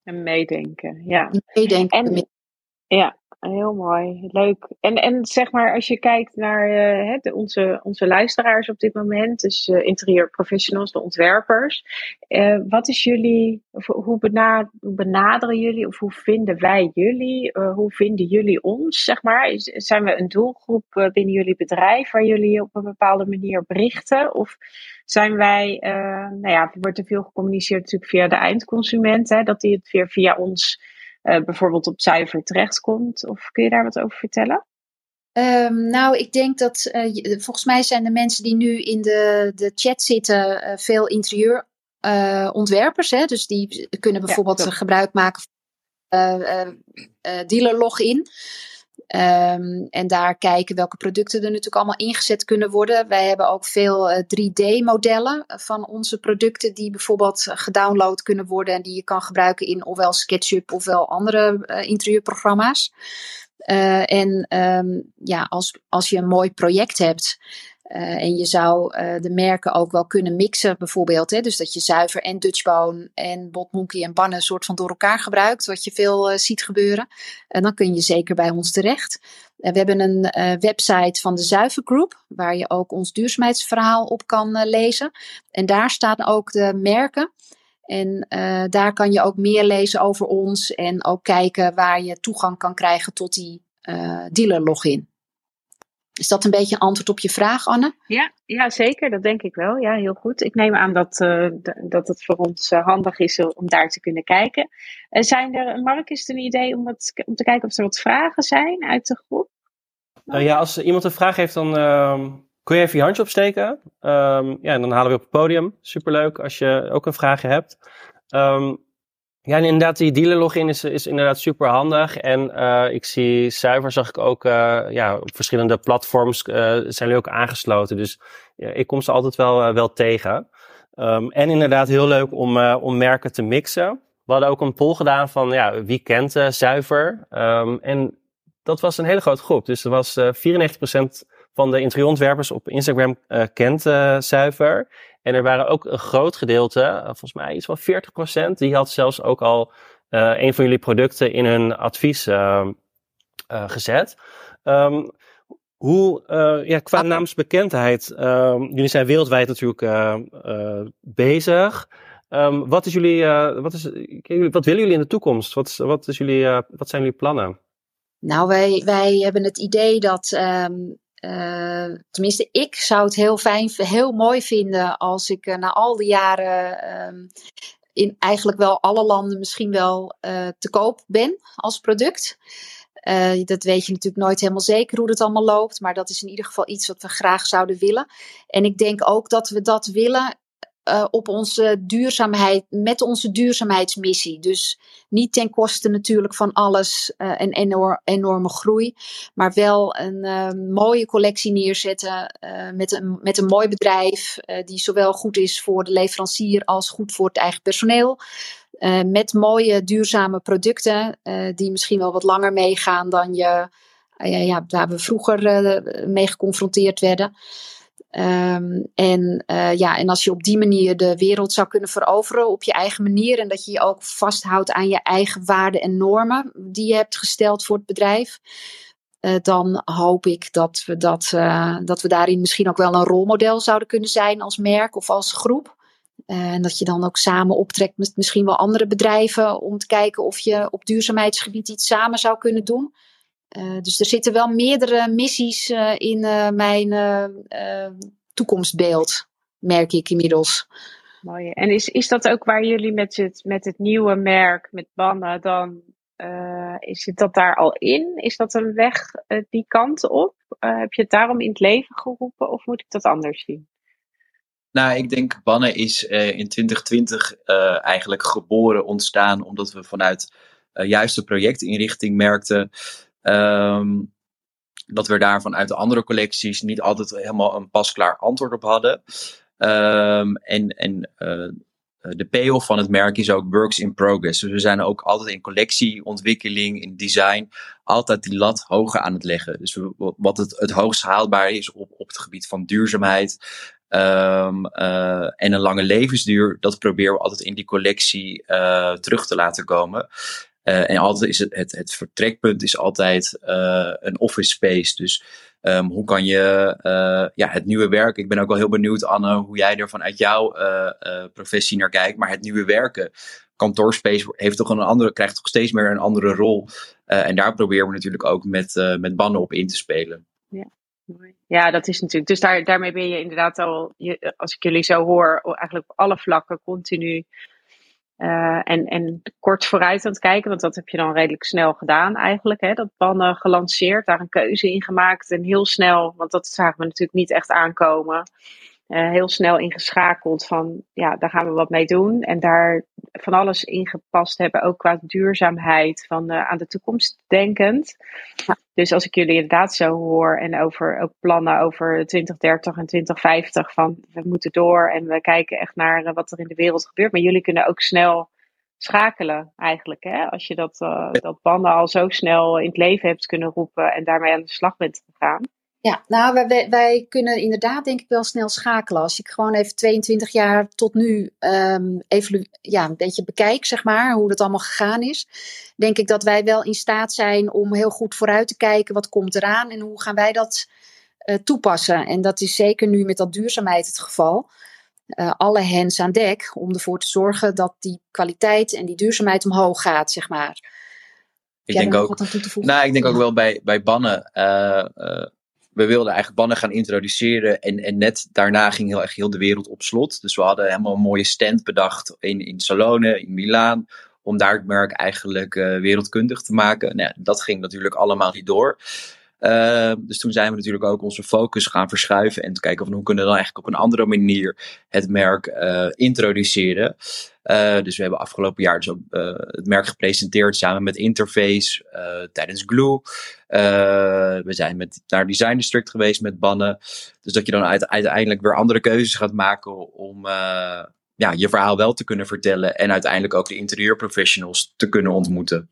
En meedenken, ja. Meedenken. En, ja, Heel mooi, leuk. En, en zeg maar, als je kijkt naar uh, de, onze, onze luisteraars op dit moment, dus uh, interieurprofessionals, de ontwerpers. Uh, wat is jullie, hoe, bena hoe, benaderen jullie of hoe vinden wij jullie? hoe vinden jullie ons, zeg maar? Zijn we een doelgroep binnen jullie bedrijf waar jullie op een bepaalde manier berichten? Of zijn wij, nou ja, er wordt te veel gecommuniceerd natuurlijk via de eindconsument, hè, dat die het weer via ons uh, bijvoorbeeld op zuiver terechtkomt? Of kun je daar wat over vertellen? Um, nou, ik denk dat uh, volgens mij zijn de mensen die nu in de, de chat zitten uh, veel interieur ontwerpers. Hè? Dus die kunnen bijvoorbeeld gebruik maken van dealer login. Um, en daar kijken welke producten er natuurlijk allemaal ingezet kunnen worden. Wij hebben ook veel 3D-modellen van onze producten die bijvoorbeeld gedownload kunnen worden en die je kan gebruiken in ofwel SketchUp ofwel andere interieurprogramma's. Uh, en um, ja, als, als je een mooi project hebt, uh, en je zou uh, de merken ook wel kunnen mixen, bijvoorbeeld. Hè? Dus dat je zuiver en Dutchbone en Botmonkey en Bannen soort van door elkaar gebruikt, wat je veel uh, ziet gebeuren. En dan kun je zeker bij ons terecht. we hebben een website van de Zuiver Group, waar je ook ons duurzaamheidsverhaal op kan lezen. En daar staan ook de merken. En daar kan je ook meer lezen over ons en ook kijken waar je toegang kan krijgen tot die dealer login. Is dat een beetje een antwoord op je vraag, Anne? Ja, ja zeker. Dat denk ik wel. Ja, heel goed. Ik neem aan dat, uh, dat het voor ons uh, handig is om daar te kunnen kijken. Uh, zijn er, Mark, is het een idee om, wat, om te kijken of er wat vragen zijn uit de groep? Nou ja, als iemand een vraag heeft, dan ehm, kun je even je handje opsteken. Um, ja, en dan halen we op het podium. Superleuk als je ook een vraag hebt. Um, ja, inderdaad, die dealer login is, is inderdaad super handig. En uh, ik zie zuiver, zag ik ook uh, ja, op verschillende platforms uh, zijn jullie ook aangesloten. Dus ja, ik kom ze altijd wel, wel tegen. Um, en inderdaad heel leuk om, om merken te mixen. We hadden ook een poll gedaan van ja, wie kent zuiver. Um, en dat was een hele grote groep. Dus er was 94% van de interieurontwerpers op Instagram kent zuiver. En er waren ook een groot gedeelte, eh, volgens mij iets van 40%, die had zelfs ook al uh, een van jullie producten in hun advies uh, uh, gezet. Um, hoe, ja, qua naamsbekendheid, um, jullie zijn wereldwijd natuurlijk bezig. Um, wat, is jullie, wat, is, wat willen jullie in de toekomst? Wat, wat, is jullie, wat zijn jullie plannen? Nou, wij, wij hebben het idee dat uh, tenminste, ik zou het heel fijn, heel mooi vinden als ik uh, na al die jaren uh, in eigenlijk wel alle landen misschien wel uh, te koop ben als product. dat weet je natuurlijk nooit helemaal zeker hoe het allemaal loopt, maar dat is in ieder geval iets wat we graag zouden willen. En ik denk ook dat we dat willen uh, op onze duurzaamheid, met onze duurzaamheidsmissie. Dus niet ten koste natuurlijk van alles uh, een enorm, enorme groei, maar wel een uh, mooie collectie neerzetten met, een, met een mooi bedrijf die zowel goed is voor de leverancier als goed voor het eigen personeel. met mooie duurzame producten die misschien wel wat langer meegaan dan je, ja, waar we vroeger mee geconfronteerd werden. Um, en, uh, ja, en als je op die manier de wereld zou kunnen veroveren op je eigen manier en dat je je ook vasthoudt aan je eigen waarden en normen die je hebt gesteld voor het bedrijf, uh, dan hoop ik dat we, dat, uh, dat we daarin misschien ook wel een rolmodel zouden kunnen zijn als merk of als groep. En dat je dan ook samen optrekt met misschien wel andere bedrijven om te kijken of je op duurzaamheidsgebied iets samen zou kunnen doen. Uh, dus er zitten wel meerdere missies uh, in uh, mijn toekomstbeeld, merk ik inmiddels. Mooi. En is, is dat ook waar jullie met het, met het nieuwe merk, met Banna, dan is het dat daar al in? Is dat een weg die kant op? heb je het daarom in het leven geroepen of moet ik dat anders zien? Nou, ik denk Banne is in 2020 eigenlijk geboren, ontstaan, omdat we vanuit juiste projectinrichting merkten Um, dat we daar vanuit de andere collecties niet altijd helemaal een pasklaar antwoord op hadden. Um, en en uh, de payoff van het merk is ook works in progress. Dus we zijn ook altijd in collectieontwikkeling, in design, altijd die lat hoger aan het leggen. Dus wat het, het hoogst haalbaar is op, op het gebied van duurzaamheid um, uh, en een lange levensduur, dat proberen we altijd in die collectie uh, terug te laten komen. Uh, en altijd is het, het, vertrekpunt is altijd uh, een office space. Dus um, hoe kan je uh, ja, het nieuwe werk. Ik ben ook wel heel benieuwd, Anne, hoe jij er vanuit jouw professie naar kijkt. Maar het nieuwe werken. Kantoorspace heeft toch een andere, krijgt toch steeds meer een andere rol. en daar proberen we natuurlijk ook met, met bannen op in te spelen. Ja. Ja, dat is natuurlijk. Dus daar, daarmee ben je inderdaad al, als ik jullie zo hoor, eigenlijk op alle vlakken continu uh, en, en kort vooruit aan het kijken, want dat heb je dan redelijk snel gedaan eigenlijk. Hè? Dat bannen gelanceerd, daar een keuze in gemaakt en heel snel, want dat zagen we natuurlijk niet echt aankomen. Heel snel ingeschakeld van ja, daar gaan we wat mee doen. En daar van alles ingepast hebben, ook qua duurzaamheid, van aan de toekomst denkend. Dus als ik jullie inderdaad zo hoor en over ook plannen over 2030 en 2050, van we moeten door en we kijken echt naar wat er in de wereld gebeurt. Maar jullie kunnen ook snel schakelen eigenlijk. Hè? Als je dat, dat banden al zo snel in het leven hebt kunnen roepen en daarmee aan de slag bent gegaan. Ja, nou, wij, wij kunnen inderdaad denk ik wel snel schakelen. Als ik gewoon even 22 jaar tot nu um, even ja, een beetje bekijk, zeg maar, hoe dat allemaal gegaan is. Denk ik dat wij wel in staat zijn om heel goed vooruit te kijken. Wat komt eraan en hoe gaan wij dat uh, toepassen? En dat is zeker nu met dat duurzaamheid het geval. Uh, alle hens aan dek om ervoor te zorgen dat die kwaliteit en die duurzaamheid omhoog gaat, zeg maar. Ik denk ook, nou, ik denk ook wel bij, bij bannen. Uh, we wilden eigenlijk bannen gaan introduceren. En, en net daarna ging heel heel de wereld op slot. Dus we hadden helemaal een mooie stand bedacht in, in Salone, in Milaan. Om daar het merk eigenlijk uh, wereldkundig te maken. Nou, dat ging natuurlijk allemaal niet door. Uh, dus toen zijn we natuurlijk ook onze focus gaan verschuiven en te kijken van hoe kunnen we dan eigenlijk op een andere manier het merk uh, introduceren. Uh, dus we hebben afgelopen jaar dus ook het merk gepresenteerd samen met Interface tijdens Glue. we zijn met, naar Design District geweest met bannen. Dus dat je dan uiteindelijk weer andere keuzes gaat maken om ja, je verhaal wel te kunnen vertellen en uiteindelijk ook de interieurprofessionals te kunnen ontmoeten.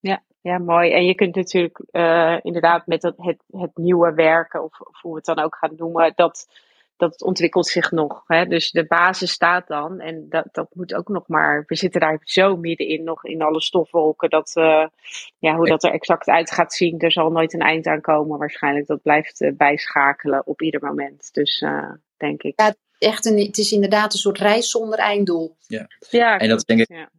Ja, ja, mooi. En je kunt natuurlijk uh, inderdaad met het, het, het nieuwe werken, of, of, hoe we het dan ook gaan noemen, dat, dat ontwikkelt zich nog. Hè? Dus de basis staat dan. En dat, dat moet ook nog maar. We zitten daar zo middenin, nog in alle stofwolken. Dat, uh, ja, hoe dat er exact uit gaat zien, er zal nooit een eind aan komen waarschijnlijk. Dat blijft uh, bijschakelen op ieder moment. Dus denk ik. Ja, echt een, het is inderdaad een soort reis zonder einddoel. Ja, ja en dat denk ik. Ja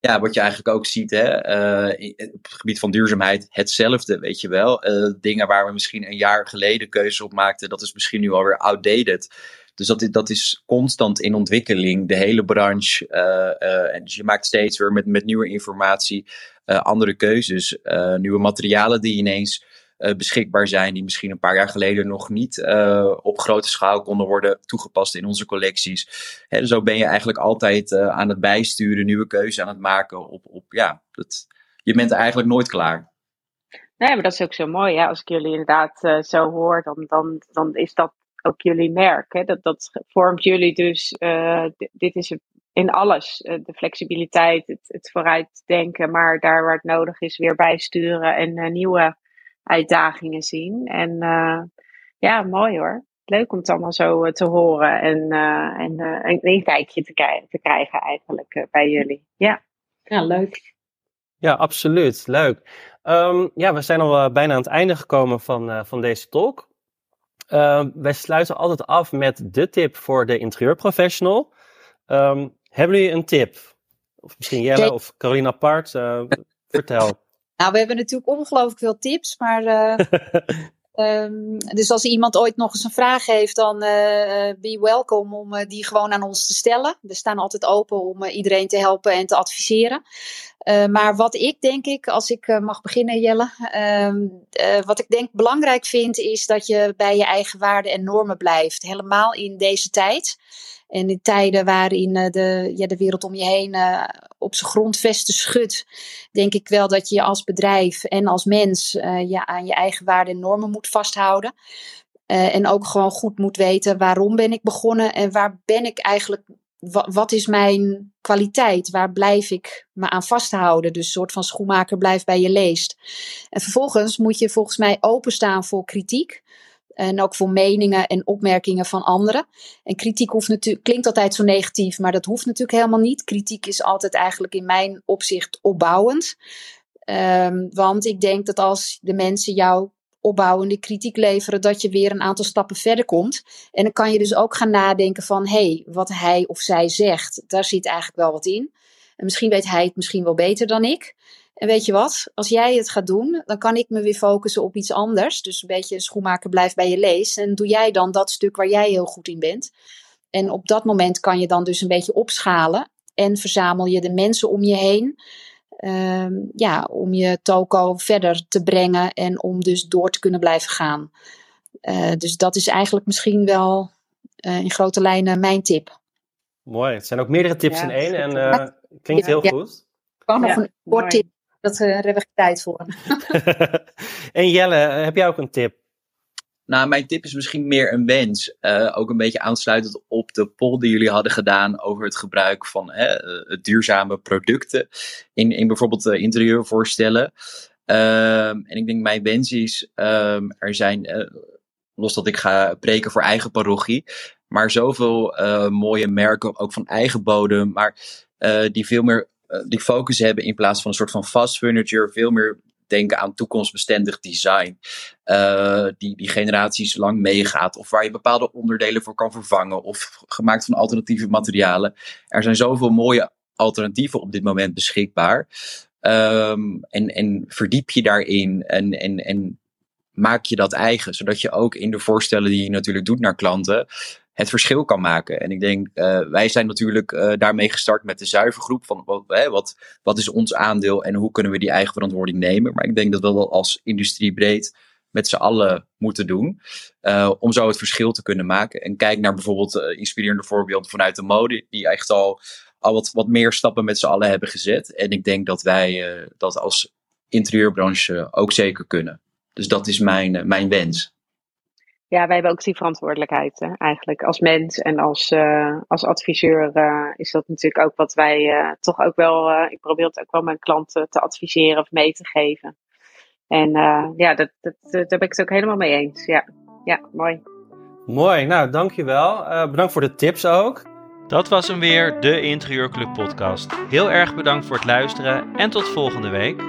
ja, wat je eigenlijk ook ziet hè, uh, op het gebied van duurzaamheid, hetzelfde, weet je wel. Uh, dingen waar we misschien een jaar geleden keuzes op maakten, dat is misschien nu alweer outdated. Dus dat is, dat is constant in ontwikkeling, de hele branche. Uh, en dus je maakt steeds weer met, met nieuwe informatie andere keuzes, nieuwe materialen die ineens uh, beschikbaar zijn, die misschien een paar jaar geleden nog niet uh, op grote schaal konden worden toegepast in onze collecties. Hè, dus zo ben je eigenlijk altijd uh, aan het bijsturen, nieuwe keuzes aan het maken. Op, op, ja, je bent eigenlijk nooit klaar. Nee, maar dat is ook zo mooi. Hè? Als ik jullie inderdaad zo hoor, dan, dan, dan is dat ook jullie merk. Hè? Dat, dat vormt jullie dus, dit is in alles. de flexibiliteit, het, het vooruitdenken, maar daar waar het nodig is weer bijsturen en nieuwe uitdagingen zien. En uh, ja, mooi hoor. Leuk om het allemaal zo uh, te horen en, uh, en een kijkje te, te krijgen eigenlijk bij jullie. Ja. ja, leuk. Ja, absoluut. Leuk. Um, ja, we zijn al bijna aan het einde gekomen van, van deze talk. Ehm, wij sluiten altijd af met de tip voor de interieurprofessional. Um, hebben jullie een tip? Of misschien Jelle of Carolina Apart? vertel. Nou, we hebben natuurlijk ongelooflijk veel tips, maar. Uh, um, dus als iemand ooit nog eens een vraag heeft, dan uh, be welcome om uh, die gewoon aan ons te stellen. We staan altijd open om iedereen te helpen en te adviseren. maar wat ik denk ik, als ik mag beginnen, Jelle, ehm, wat ik denk belangrijk vind, is dat je bij je eigen waarden en normen blijft. Helemaal in deze tijd. En in tijden waarin uh, de, ja, de wereld om je heen uh, op zijn grondvesten schudt, denk ik wel dat je als bedrijf en als mens uh, ja, aan je eigen waarden en normen moet vasthouden. en ook gewoon goed moet weten waarom ben ik begonnen en waar ben ik eigenlijk, wat is mijn kwaliteit? Waar blijf ik me aan vasthouden? Dus een soort van schoenmaker blijft bij je leest. En vervolgens moet je volgens mij openstaan voor kritiek. En ook voor meningen en opmerkingen van anderen. En kritiek hoeft natuurlijk, klinkt altijd zo negatief, maar dat hoeft natuurlijk helemaal niet. Kritiek is altijd eigenlijk in mijn opzicht opbouwend. Um, want ik denk dat als de mensen jou opbouwende kritiek leveren, dat je weer een aantal stappen verder komt. En dan kan je dus ook gaan nadenken van, hé, hey, wat hij of zij zegt, daar zit eigenlijk wel wat in. En misschien weet hij het misschien wel beter dan ik. En weet je wat? Als jij het gaat doen, dan kan ik me weer focussen op iets anders. Dus een beetje schoenmaker blijft bij je lees. En doe jij dan dat stuk waar jij heel goed in bent. En op dat moment kan je dan dus een beetje opschalen. En verzamel je de mensen om je heen. Um, ja, om je toko verder te brengen. En om dus door te kunnen blijven gaan. Uh, dus dat is eigenlijk misschien wel in grote lijnen mijn tip. Mooi. Het zijn ook meerdere tips in één en klinkt heel goed. Ik kan nog een kort tip. Dat, hebben we tijd voor. en Jelle, heb jij ook een tip? Nou, mijn tip is misschien meer een wens. Uh, ook een beetje aansluitend op de poll die jullie hadden gedaan over het gebruik van hè, uh, duurzame producten in, in bijvoorbeeld uh, interieurvoorstellen. Ehm, en ik denk mijn wens is, um, er zijn, los dat ik ga preken voor eigen parochie, maar zoveel mooie merken, ook van eigen bodem, maar die veel meer die focus hebben in plaats van een soort van fast furniture, veel meer denken aan toekomstbestendig design. Uh, die, die generaties lang meegaat. Of waar je bepaalde onderdelen voor kan vervangen. Of gemaakt van alternatieve materialen. Er zijn zoveel mooie alternatieven op dit moment beschikbaar. Um, en, en verdiep je daarin en, en, en maak je dat eigen. Zodat je ook in de voorstellen die je natuurlijk doet naar klanten het verschil kan maken. En ik denk, uh, wij zijn natuurlijk uh, daarmee gestart met de zuivergroep. Van wat, wat, wat is ons aandeel en hoe kunnen we die eigen verantwoording nemen. Maar ik denk dat we dat als industrie breed met z'n allen moeten doen. Uh, om zo het verschil te kunnen maken. En kijk naar bijvoorbeeld inspirerende voorbeelden vanuit de mode. Die echt al, al wat, wat meer stappen met z'n allen hebben gezet. En ik denk dat wij dat als interieurbranche ook zeker kunnen. Dus dat is mijn, mijn wens ja, wij hebben ook die verantwoordelijkheid hè, eigenlijk als mens en als, uh, als adviseur uh, is dat natuurlijk ook wat wij uh, toch ook wel, ik probeer het ook wel mijn klanten te adviseren of mee te geven. En ja, dat, dat, daar ben ik het ook helemaal mee eens. Ja, ja mooi. Mooi, nou dankjewel. bedankt voor de tips ook. Dat was hem weer, de Interieurclub podcast. Heel erg bedankt voor het luisteren en tot volgende week.